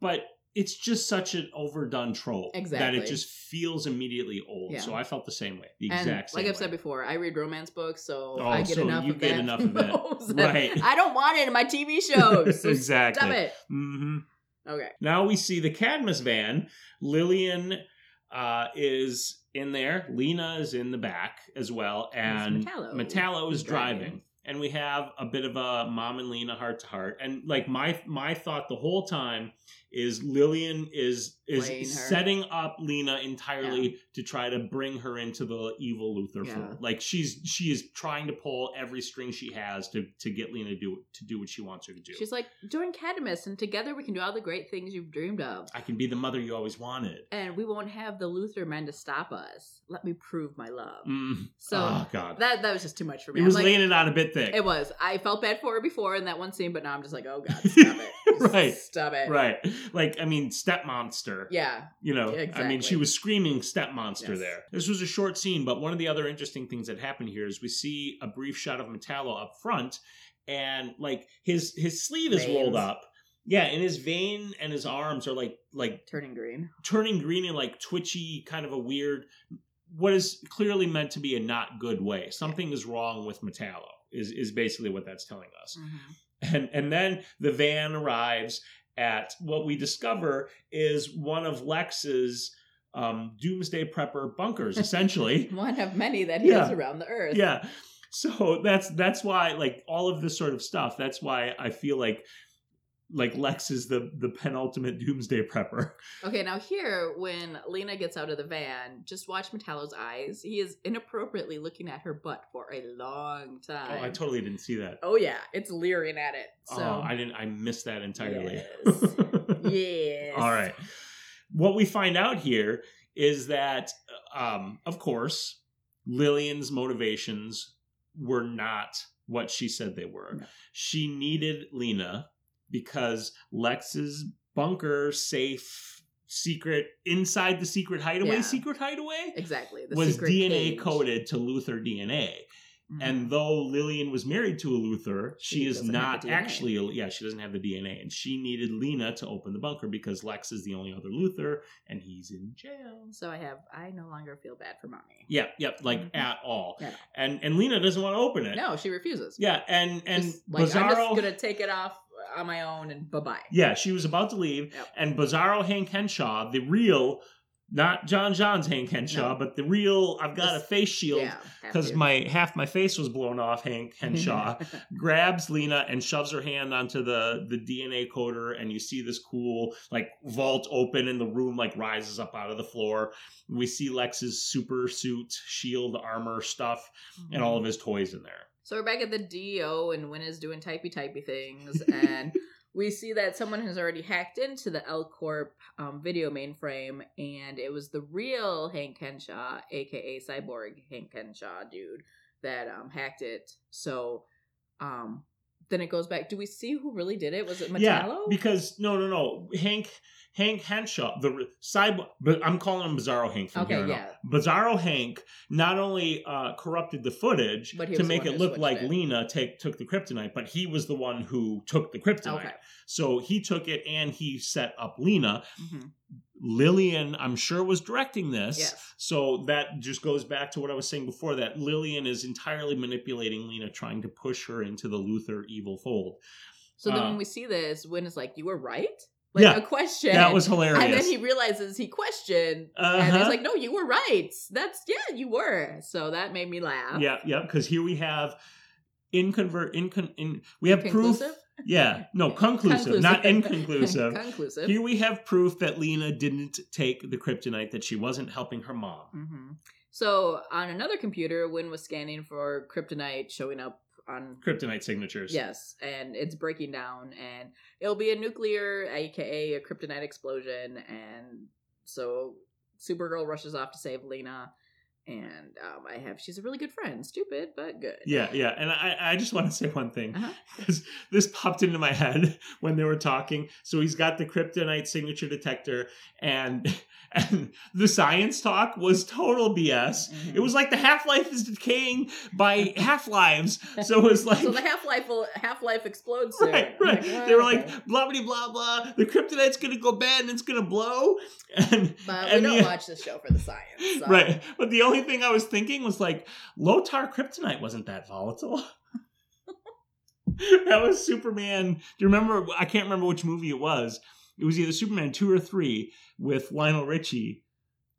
but it's just such an overdone trope that it just feels immediately old. Yeah. So I felt the same way. The and exact same like I've way. said before, I read romance books, so Oh, I get so enough you of get that. enough of it. Right. I don't want it in my TV shows. So exactly. Stop it. hmm Okay. Now we see the Cadmus van. Lillian uh, is in there. Lena is in the back as well, and Metallo Metallo is is driving. driving. And we have a bit of a mom and Lena heart to heart. And like my my thought the whole time is Lillian is is her. setting up Lena entirely to try to bring her into the evil Luthor Yeah. fold. Like she's she is trying to pull every string she has to to get Lena to do to do what she wants her to do. She's like, join Cadmus and together we can do all the great things you've dreamed of. I can be the mother you always wanted. And we won't have the Luthor men to stop us. Let me prove my love. Mm. So oh God, that that was just too much for me. it I'm was like, laying it on a bit thick. It was. I felt bad for her before in that one scene, but now I'm just like, oh god, stop it. Right. Stop it. right. Like I mean, step monster. Yeah. You know, Yeah, I mean, she was screaming step monster Yes. there. This was a short scene, but one of the other interesting things that happened here is we see a brief shot of Metallo up front, and like his his sleeve is rolled up. Yeah, and his vein and his arms are like like Turning green. turning green in like twitchy, kind of a weird, what is clearly meant to be a not good way. Something is wrong with Metallo. Is is basically what that's telling us. Mm-hmm. And and then the van arrives at what we discover is one of Lex's um, doomsday prepper bunkers, essentially. One of many that he Yeah. has around the earth. yeah. So that's that's why like all of this sort of stuff. That's why I feel like like Lex is the the penultimate doomsday prepper. Okay, now here, when Lena gets out of the van, just watch Metallo's eyes. He is inappropriately looking at her butt for a long Oh, time. I totally didn't see that. Oh yeah, it's leering at it. So oh, I didn't. I missed that entirely. Yes. yes. All right. What we find out here is that, um, of course, Lillian's motivations were not what she said they were. No. She needed Lena because Lex's bunker, safe, secret, inside the secret hideaway, Yeah. secret hideaway, Exactly. The was DNA cage. coded to Luthor DNA. Mhm. And though Lillian was married to a Luthor, she, She is not actually, a, yeah, she doesn't have the DNA. And she needed Lena to open the bunker because Lex is the only other Luthor and he's in jail. So I have. I no longer feel bad for mommy. Yeah, yep, like Mhm. at all. All. And and Lena doesn't want to open it. No, she refuses. Yeah, and and Just like I'm just gonna take it off on my own and bye bye. Yeah, she was about to leave, Yep. and Bizarro Hank Henshaw, the real, not J'onn J'onzz's Hank Henshaw, No. but the real, I've got a face shield because to. my half my face was blown off. Hank Henshaw grabs Lena and shoves her hand onto the the DNA coder, and you see this cool like vault open, and the room like rises up out of the floor. We see Lex's super suit, shield, armor stuff, and all of mm. his toys in there. So we're back at the DEO, and Winn is doing typey typey things, and we see that someone has already hacked into the L Corp um, video mainframe, and it was the real Hank Henshaw, aka Cyborg Hank Henshaw, dude, that um hacked it. So um then it goes back. Do we see who really did it? Was it Metallo? Yeah, because no, no, no. Hank Hank Henshaw, the cyber, but I'm calling him Bizarro Hank from Okay, here on yeah. out. Bizarro Hank not only uh, corrupted the footage to make it look like it. Lena take took the kryptonite, but he was the one who took the kryptonite. Okay. So he took it and he set up Lena. Mhm. Lillian, I'm sure, was directing this. Yes. So that just goes back to what I was saying before that Lillian is entirely manipulating Lena, trying to push her into the Luthor evil fold. So then Uh, when we see this, Winn is like, "You were right." Like Yeah, a question. That was hilarious. And then he realizes he questioned, and Uh-huh. he's like, "No, you were right. That's yeah, you were." So that made me laugh. Yeah, yeah, because here we have inconvert incon in we have proof. Conclusive? Yeah, no, conclusive, not inconclusive. Conclusive. Here we have proof that Lena didn't take the kryptonite, that she wasn't helping her mom. hmm So on another computer, Winn was scanning for kryptonite showing up on. Kryptonite signatures. Yes, and it's breaking down, and it'll be a nuclear, aka a kryptonite explosion, and so Supergirl rushes off to save Lena, and um, I have she's a really good friend, stupid but good. Yeah, yeah, and I, I just want to say one thing Uh-huh. because this popped into my head when they were talking. So he's got the kryptonite signature detector, and and the science talk was total BS. Mhm. It was like the half life is decaying by half lives. So it was like so the half life will half life explodes soon. Right, right. like, they were like blah blah blah blah. The kryptonite's gonna go bad and it's gonna blow. And but we don't the- watch this show for the science. So. right. But the only thing I was thinking was like Lotar kryptonite wasn't that volatile. that was Superman. Do you remember? I can't remember which movie it was. It was either Superman two or three with Lionel Richie.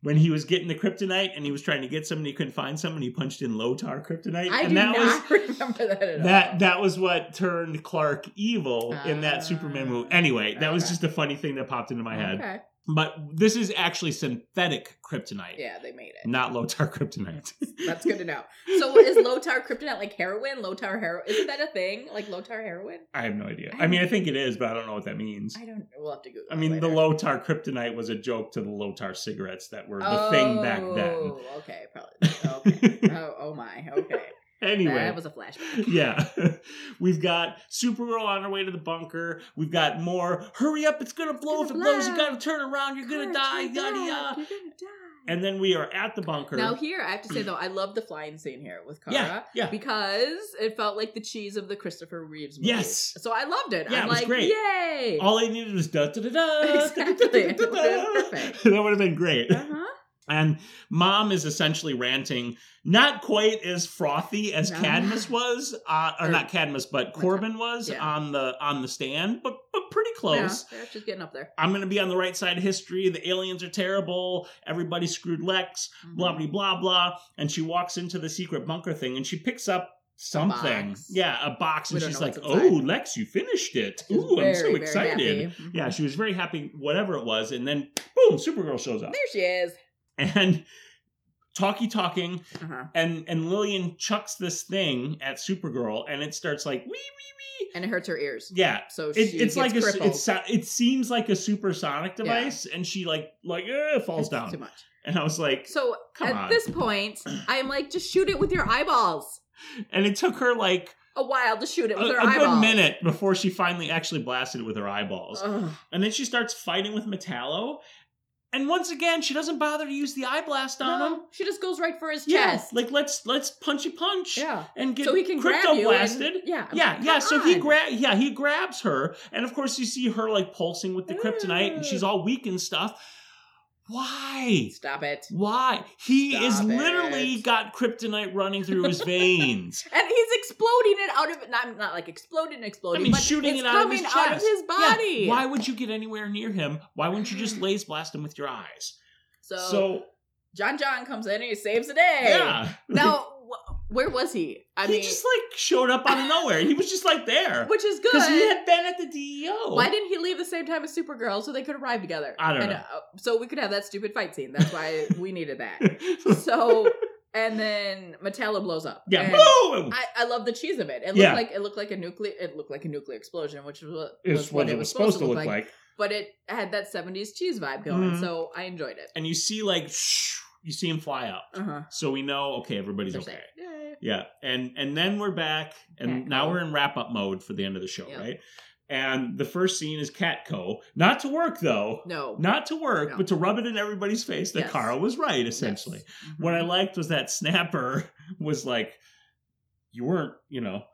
When he was getting the kryptonite and he was trying to get somebody, he couldn't find someone, he punched in Lotar kryptonite. I and do that was not remember that at all. that that was what turned Clark evil in that Ah, Superman movie. Anyway, that was just a funny thing that popped into my head. Okay. But this is actually synthetic kryptonite, Yeah, they made it. not Lotar kryptonite. That's good to know. So is Lotar kryptonite like heroin? Lotar heroin? Isn't that a thing? Like Lotar heroin? I have no idea. I mean, I think it is, but I don't know what that means. I don't. We'll have to Google. I mean, it the later. Lotar kryptonite was a joke to the Lotar cigarettes that were the thing back then. Oh, Okay, probably. Okay. oh, oh my. Okay. Anyway, That was a flashback. yeah. We've got Supergirl on her way to the bunker. We've got more, hurry up, it's gonna blow. gonna if it blows, you gotta turn around, you're gonna die, yada yada. You're gonna die. And then we are at the bunker. Now here, I have to say though, I love the flying scene here with Kara. yeah, yeah. Because it felt like the cheese of the Christopher Reeves movie. Yes. So I loved it. Yeah, I'm it was like, great. yay! All I needed was da da da da. Exactly. It would've perfect. That would have been great. uh-huh. And mom is essentially ranting, not quite as frothy as No. Cadmus was, uh, or Or- not Cadmus, but Corben was Yeah. on the on the stand, but but pretty close. Yeah, she's getting up there. I'm going to be on the right side of history. The aliens are terrible. Everybody screwed Lex. Mhm. Blah blah blah blah. And she walks into the secret bunker thing, and she picks up something. box. Yeah, a box, and she's like, "Oh. Lex, you finished it! She's Ooh, I'm so excited." Mhm. Yeah, she was very happy. Whatever it was, and then boom, Supergirl shows up, There she is. And talkie talking, Uh-huh. and and Lillian chucks this thing at Supergirl, and it starts like wee wee wee. And it hurts her ears. Yeah, So it, it's like a, it's it seems like a supersonic device, and she like like eh, falls It's down, Too much. and I was like, So at on. this point, I'm like, just shoot it with your eyeballs. and it took her like A while to shoot it a, with her a good minute before she finally actually blasted it with her eyeballs, Ugh. and then she starts fighting with Metallo. And once again, she doesn't bother to use the eye blast on him. No, she just goes right for his Yeah, chest. like let's let's punchy punch yeah. and get So he can crypto blasted. And, yeah. I'm yeah, like, yeah. So he on. grab, yeah, he grabs her, and of course you see her like pulsing with the kryptonite, and she's all weak and stuff. Why? Stop it. Why? He is literally it. got kryptonite running through his veins. And he's exploding it out of it. Not, not like exploding, I exploding. mean, but shooting it out of coming his out of his body. Yeah, Why would you get anywhere near him? Why wouldn't you just laser blast him with your eyes? So, So, J'onn J'onzz comes in and he saves the day. yeah. Now, where was he? I he mean, just like showed up out of nowhere. He was just like there which is good. because he had been at the DEO. Why didn't he leave the same time as Supergirl so they could arrive together? I don't And, know. uh, so we could have that stupid fight scene. That's why we needed that. So, and then Metallo blows up. yeah, boom! I, I love the cheese of it. It looked Yeah. like it looked like a nuclear. It looked like a nuclear explosion, which was what, Is was what it was supposed to look like. But it had that '70s cheese vibe going, Mhm. so I enjoyed it. And you see like you see him fly up. Uh-huh. So we know, okay, everybody's They're okay. Yeah, and and then we're back, and Catco. now we're in wrap up mode for the end of the show, Yep. right? And the first scene is Catco, not to work though, No. not to work, No. but to rub it in everybody's face that Yes. Carl was right, essentially. Yes. Mhm. What I liked was that Snapper was like, "You weren't, you know,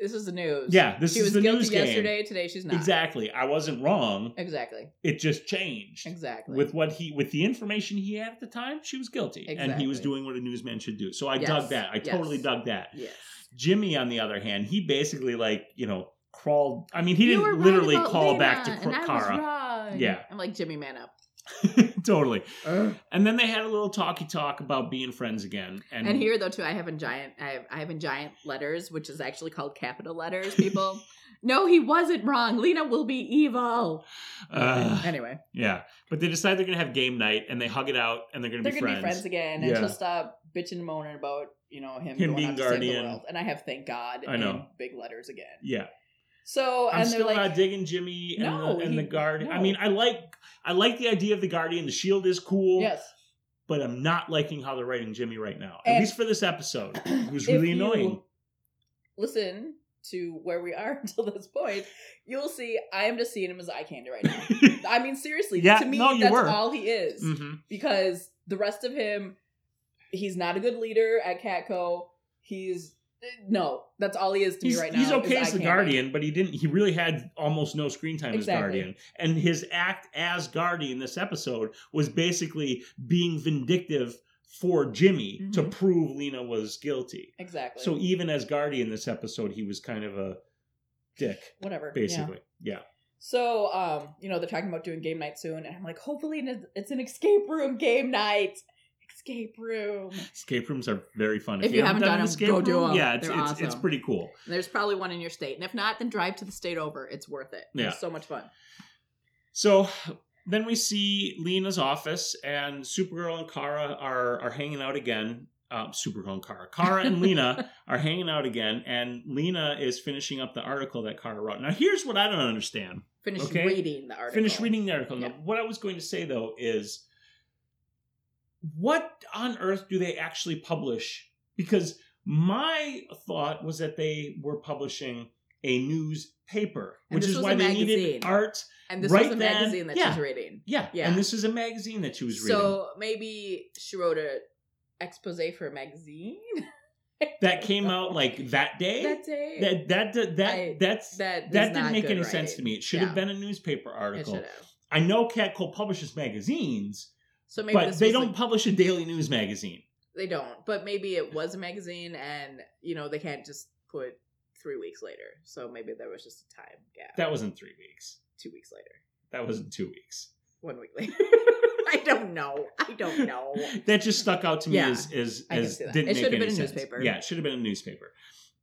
This is the news. yeah, this she is was the news game." yesterday. Today she's not. Exactly, I wasn't wrong. Exactly. It just changed. Exactly. With what he, with the information he had at the time, she was guilty, and he was doing what a newsman should do. So I Yes. dug that. I Yes. totally dug that. yes. Jimmy, on the other hand, he basically like you know crawled. I mean, he You didn't right literally about call Lena, back to and Cro- I was Kara. Yeah. I'm like Jimmy, man up. totally. And then they had a little talky talk about being friends again. And, And here though too, I have in giant, I have, I have in giant letters, which is actually called capital letters. People, no, he wasn't wrong. Lena will be evil. uh, anyway, yeah, but they decide they're gonna have game night, and they hug it out, and they're gonna they're be gonna friends. be friends again, and Yeah. she'll stop bitching and moaning about you know him, Him going being on to save guardian. the world. And I have thank God I know. in big letters again. Yeah, So I'm and still like, not digging Jimmy and No, the, and the he- guard. I mean, I like I like the idea of the guardian. The shield is cool. yes. but I'm not liking how they're writing Jimmy right now. At least for this episode, it was really annoying. Listen to where we are until this point, you'll see I am just seeing him as eye candy right now. I mean, seriously, Yeah, to me, no, you that's were. all he is. hmm Because the rest of him, he's not a good leader at Catco. He's no, that's all he is to He's, me right now. he's okay as the guardian, but he didn't. He really had almost no screen time Exactly. as guardian, and his act as guardian this episode was basically being vindictive for Jimmy to Mhm. prove Lena was guilty. Exactly. So even as guardian this episode, he was kind of a dick, whatever. yeah. basically. Yeah. So, um, you know, they're talking about doing game night soon, and I'm like, hopefully it's an escape room game night. Escape room. Escape rooms are very fun. If you haven't done an 'em, escape go do room, 'em. yeah, it's They're it's, it's pretty cool. There's probably one in your state, and if not, then drive to the state over. It's worth it. Yeah. It's so much fun. So then we see Lena's office, and Supergirl and Kara are are hanging out again. Um, Supergirl and Kara, Kara and Lena are hanging out again, and Lena is finishing up the article that Kara wrote. Now, here's what I don't understand. Finish Okay. reading the article. Finish reading the article. Now, what I was going to say though is, what on earth do they actually publish? Because my thought was that they were publishing a newspaper, And which is why they magazine. needed art. And this right was a then- magazine that yeah. she's reading. Yeah, Yeah. and this is a magazine that she was reading. So maybe she wrote a expose for a magazine that came out like that day. that day. that that that, that I- that's that that didn't make any sense to me. It should Yeah. have been a newspaper It article. should have. I know Catco publishes magazines, So maybe but they don't like- publish a daily news magazine. they don't. But maybe it was a magazine, and you know they can't just put three weeks later. So maybe there was just a time gap. That wasn't three weeks. two weeks later, That wasn't two weeks. one week later. I don't know. I don't know. that just stuck out to me Yeah, as as, as didn't It make should have any been a sense. newspaper. Yeah, it should have been a newspaper.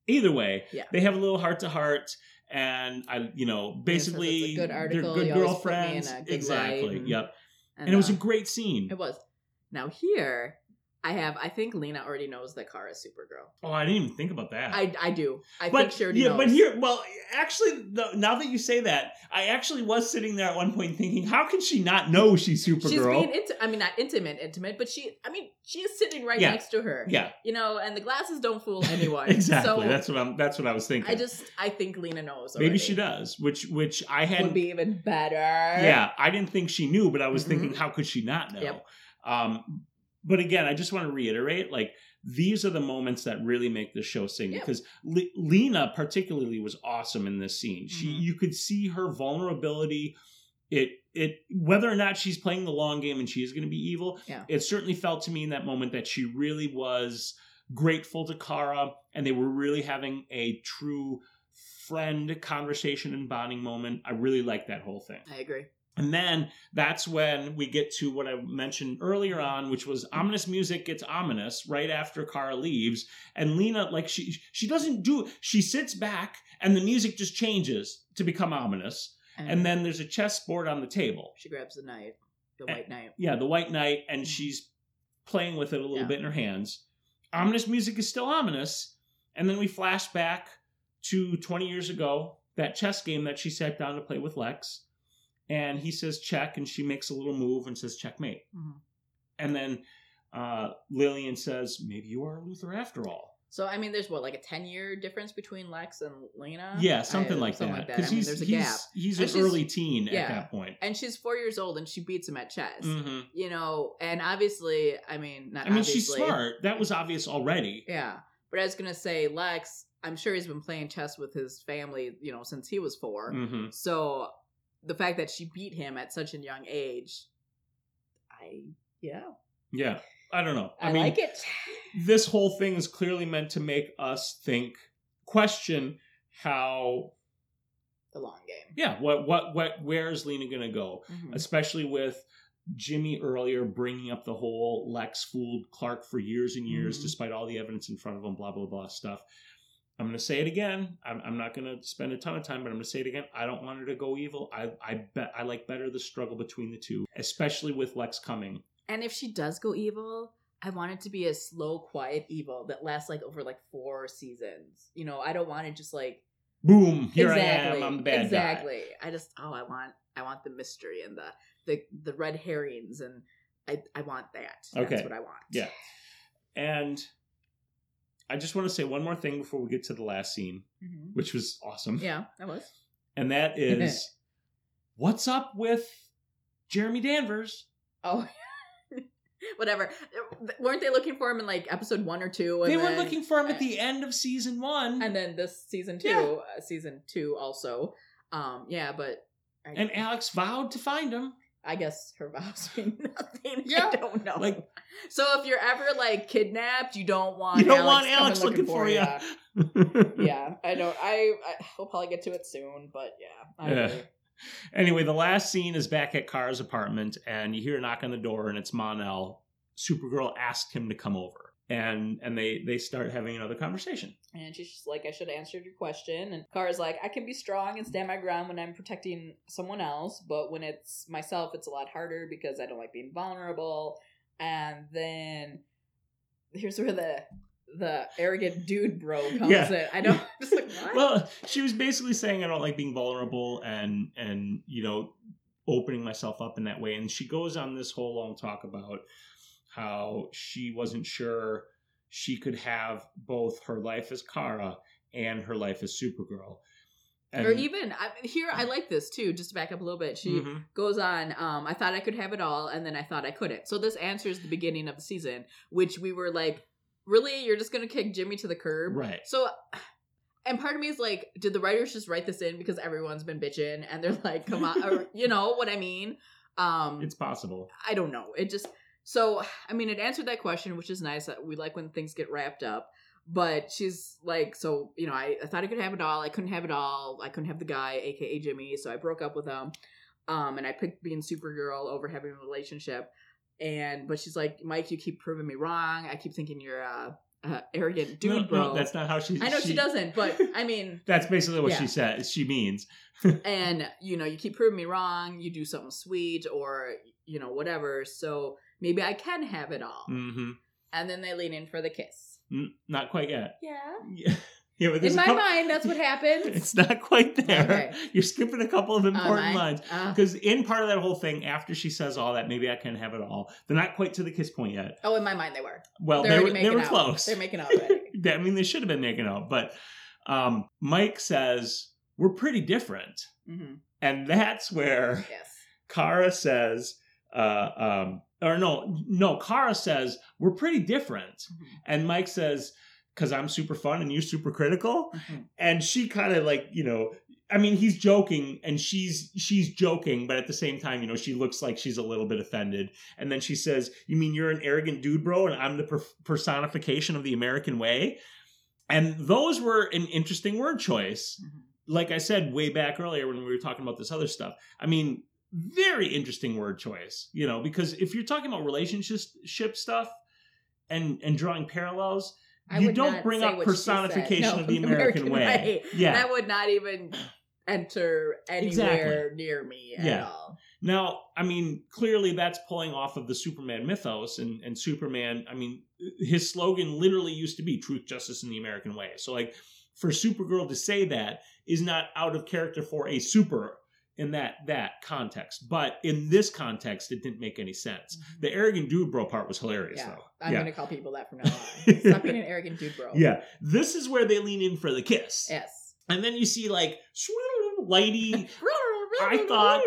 Either way, Yeah. they have a little heart to heart, and I, you know, basically good article, they're good you always put me in girlfriends. good exactly. light, Yep. And, it was uh, a great scene. It was. Now here, I have. I think Lena already knows that Kara is Supergirl. Oh, I didn't even think about that. I I do. I but think she already yeah, knows. but here, well, actually, no, now that you say that, I actually was sitting there at one point thinking, how can she not know she's Supergirl? She's being intimate. I mean, not intimate, intimate, but she. I mean, she is sitting right Yeah. next to her. yeah, You know, and the glasses don't fool anyone. exactly. So that's what I'm. That's what I was thinking. I just. I think Lena knows. maybe she does, which which I had. Would be even better. Yeah, I didn't think she knew, but I was Mhm. thinking, how could she not know? Yep. Um, but again, I just want to reiterate, like these are the moments that really make the show sing Yep. because Le- Lena particularly was awesome in this scene. She, Mhm. you could see her vulnerability. It, it, whether or not she's playing the long game and she is going to be evil, Yeah. it certainly felt to me in that moment that she really was grateful to Kara, and they were really having a true friend conversation and bonding moment. I really like that whole thing. I agree. And then that's when we get to what I mentioned earlier on, which was ominous music gets ominous right after Kara leaves. And Lena, like she she doesn't do she sits back and the music just changes to become ominous. And then there's a chessboard on the table. she grabs the knight, the And- white knife. Yeah, the white knight, and mm-hmm. she's playing with it a little Yeah. bit in her hands. Ominous music is still ominous. And then we flash back to 20 years ago, that chess game that she sat down to play with Lex. And he says check, and she makes a little move and says checkmate. Mhm. And then uh, Lillian says, maybe you are Luthor after all. So I mean, there's what like a ten year difference between Lex and Lena. Yeah, something I- like something that. Like that. I mean, he's, there's a he's, gap, He's And an early teen yeah. at that point. and she's four years old, and she beats him at chess. hmm You know, and obviously, I mean, not I mean, she's smart. That was obvious already. Yeah, but I was gonna say Lex. I'm sure he's been playing chess with his family, you know, since he was 4 hmm So the fact that she beat him at such a young age, I yeah, Yeah. I don't know. I, I, mean, like it. this whole thing is clearly meant to make us think, question how, The long game. yeah, what, what, what, where's Lena going to go? Mhm. Especially with Jimmy earlier bringing up the whole Lex fooled Clark for years and years, Mhm. despite all the evidence in front of him, blah, blah, blah stuff. I'm going to say it again. I'm, I'm not going to spend a ton of time, but I'm going to say it again. I don't want her to go evil. I, I bet I like better the struggle between the two, especially with Lex coming. And if she does go evil, I want it to be a slow, quiet evil that lasts like over like four seasons. You know, I don't want it just like Boom! Here exactly, I am. I'm the bad guy. exactly. I just oh, I want I want the mystery and the the the red herrings and I I want that. Okay. That's what I want. Yeah. And I just want to say one more thing before we get to the last scene, Mhm. which was awesome. Yeah, that was. And that is what's up with Jeremy Danvers? Oh, whatever. Weren't they looking for him in like episode one or two? and they were looking for him at the end of season one. and then this season two, Yeah. uh, season two also. Um, yeah, but I, and Alex vowed to find him. I guess her vows mean nothing. Yeah, I don't know. like- so if you're ever like kidnapped, you don't want You don't Alex want Alex looking for you. yeah, I don't. I, I we'll probably get to it soon, but yeah, I Yeah. agree. Anyway, the last scene is back at Kara's apartment, and you hear a knock on the door, and it's Mon-El. Supergirl asked him to come over, and and they they start having another conversation. And she's just like, I should have answered your question. And Kara's like, I can be strong and stand my ground when I'm protecting someone else, but when it's myself, it's a lot harder because I don't like being vulnerable. And then here's where the the arrogant dude bro comes Yeah. in. I don't just like what? Well, she was basically saying I don't like being vulnerable and and you know opening myself up in that way. And she goes on this whole long talk about how she wasn't sure she could have both her life as Kara and her life as Supergirl. And, or even I, here, I like this too. Just to back up a little bit, she Mhm. goes on. Um, I thought I could have it all, and then I thought I couldn't. So this answers the beginning of the season, which we were like, really, you're just gonna kick Jimmy to the curb? right. So, and part of me is like, did the writers just write this in because everyone's been bitching and they're like, come on, or you know what I mean? Um, It's possible. I don't know. It just so I mean, it answered that question, which is nice. We like when things get wrapped up. But she's like, so you know, I, I thought I could have it all. I couldn't have it all. I couldn't have the guy, aka Jimmy. So I broke up with him, um, and I picked being Supergirl over having a relationship. And but she's like, Mike, you keep proving me wrong. I keep thinking you're a, a arrogant dude, No, no, bro. that's not how she. I know she, doesn't, but I mean, That's basically what Yeah. she says. She means. and you know, you keep proving me wrong. You do something sweet, or you know, whatever. So maybe I can have it all. hmm And then they lean in for the kiss. Not quite yet. Yeah. Yeah, yeah but In my couple- mind, that's what happens. It's not quite there. Okay. You're skipping a couple of important I? lines. Uh, Because in part of that whole thing, after she says all that, maybe I can have it all. They're not quite to the kiss point yet. oh, in my mind, they were. Well, They're they already were, they were out. close. They're making out already. I mean, they should have been making out, but um, Mike says we're pretty different, hmm and that's where Yes. Kara says, uh, um, or no, no, Kara says we're pretty different, Mhm. and Mike says because I'm super fun and you're super critical, Mhm. and she kind of like you know i mean he's joking and she's she's joking but at the same time you know she looks like she's a little bit offended and then she says you mean you're an arrogant dude bro and i'm the per- personification of the american way and those were an interesting word choice Mhm. like i said way back earlier when we were talking about this other stuff i mean very interesting word choice you know because if you're talking about relationship stuff and and drawing parallels I you don't bring up personification No, of the American, way. Yeah. That would not even enter anywhere Exactly. near me at Yeah. all. Now, I mean, clearly that's pulling off of the Superman mythos, and, and Superman, I mean, his slogan literally used to be truth, justice, and the American way. So, like, for Supergirl to say that is not out of character for a super. In that that context. But in this context, it didn't make any sense. Mm-hmm. The arrogant dude bro part was hilarious Yeah, though. I'm yeah. gonna call people that from now on. Stop being an arrogant dude, bro. Yeah. This is where they lean in for the kiss. Yes. And then you see like lighty I thought-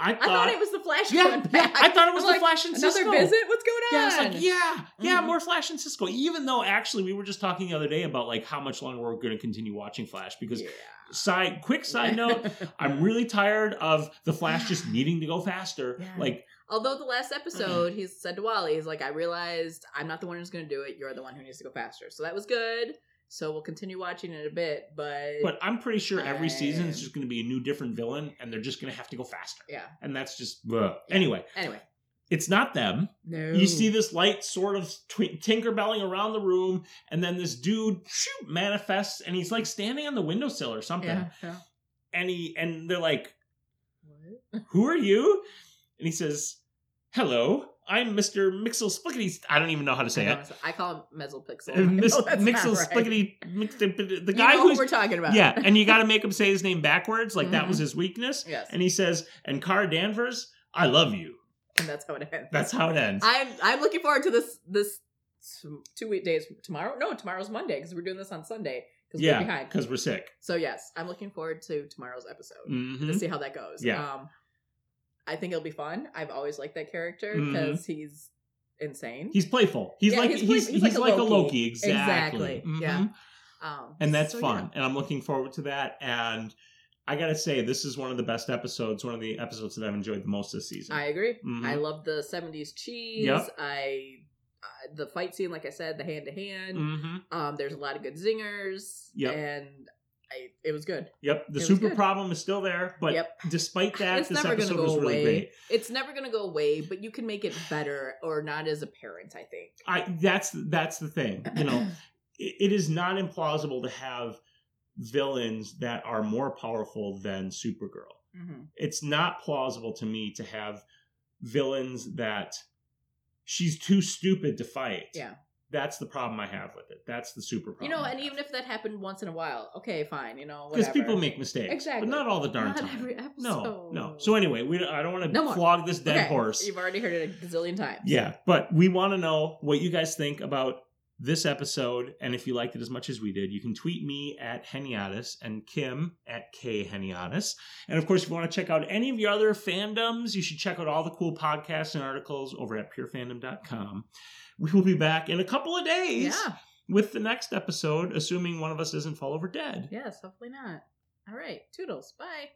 I I thought thought it was the Flash yeah, yeah. I thought it was I'm the like, Flash and Another Cisco. Another visit? What's going on? Yeah, I was like, yeah, yeah, Mhm. more Flash and Cisco. Even though actually we were just talking the other day about like how much longer we're going to continue watching Flash because Yeah. side quick side note, I'm really tired of the Flash just needing to go faster. Yeah. Like Although the last episode, he said to Wally, he's like, I realized I'm not the one who's going to do it. You're the one who needs to go faster. So that was good. So we'll continue watching it a bit, but, but I'm pretty sure every season is just going to be a new different villain and they're just going to have to go faster. yeah. And that's just ugh. anyway, Anyway, it's not them. no. You see this light sort of tw- tinkerbelling around the room, and then this dude shoot, manifests, and he's like standing on the windowsill or something. Yeah. yeah. And he and they're like, What? "Who are you?" And he says, "Hello, I'm Mister Mixel Splickety." I don't even know how to say I, it. I call him Mezzlepixel. Uh, Mis- Mixel right. Splickety, Mix- the, You guy know who who's we're talking about. yeah, and you got to make him say his name backwards, like that Mhm. was his weakness. yes. And he says, "And Kara Danvers, I love you." And that's how it ends. That's how it ends. I'm I'm looking forward to this this two week days tomorrow. No, tomorrow's Monday because we're doing this on Sunday because we're yeah, behind. because we're sick. So yes, I'm looking forward to tomorrow's episode Mhm. to see how that goes. Yeah. Um, I think it'll be fun. I've always liked that character because he's insane. He's playful. He's Yeah, like he's he's, he's, he's like like, a Loki. Loki. Exactly. Exactly. Yeah. Mhm. um, And that's so, fun. yeah. And I'm looking forward to that. And I gotta say, this is one of the best episodes, one of the episodes that I've enjoyed the most this season. I agree. Mhm. I love the '70s cheese. Yep. I uh, the fight scene, like I said, the hand to hand. there's a lot of good zingers. Yep. and I it was good. Yep. The It super problem is still there, but Yep. despite that, it's this never episode gonna was go really away. great. It's never gonna go away, but you can make it better or not as apparent. I think. I that's that's the thing. You know, it, it is not implausible to have villains that are more powerful than Supergirl. Mhm. it's not plausible to me to have villains that she's too stupid to fight. Yeah. That's the problem I have with it. That's the super problem. You know, and even if that happened once in a while, okay, fine. You know, because people make mistakes, Exactly. but not all the darn not time. every episode. no, no. So anyway, we I don't want to No flog this dead Okay, horse. You've already heard it a gazillion times. Yeah, but we want to know what you guys think about this episode, and if you liked it as much as we did, you can tweet me at Heniatis and Kim at K Heniatis. And of course, if you want to check out any of your other fandoms, you should check out all the cool podcasts and articles over at purefandom.com. We will be back in a couple of days Yeah. with the next episode, assuming one of us doesn't fall over dead. Yes. Hopefully not. All right. Toodles. Bye.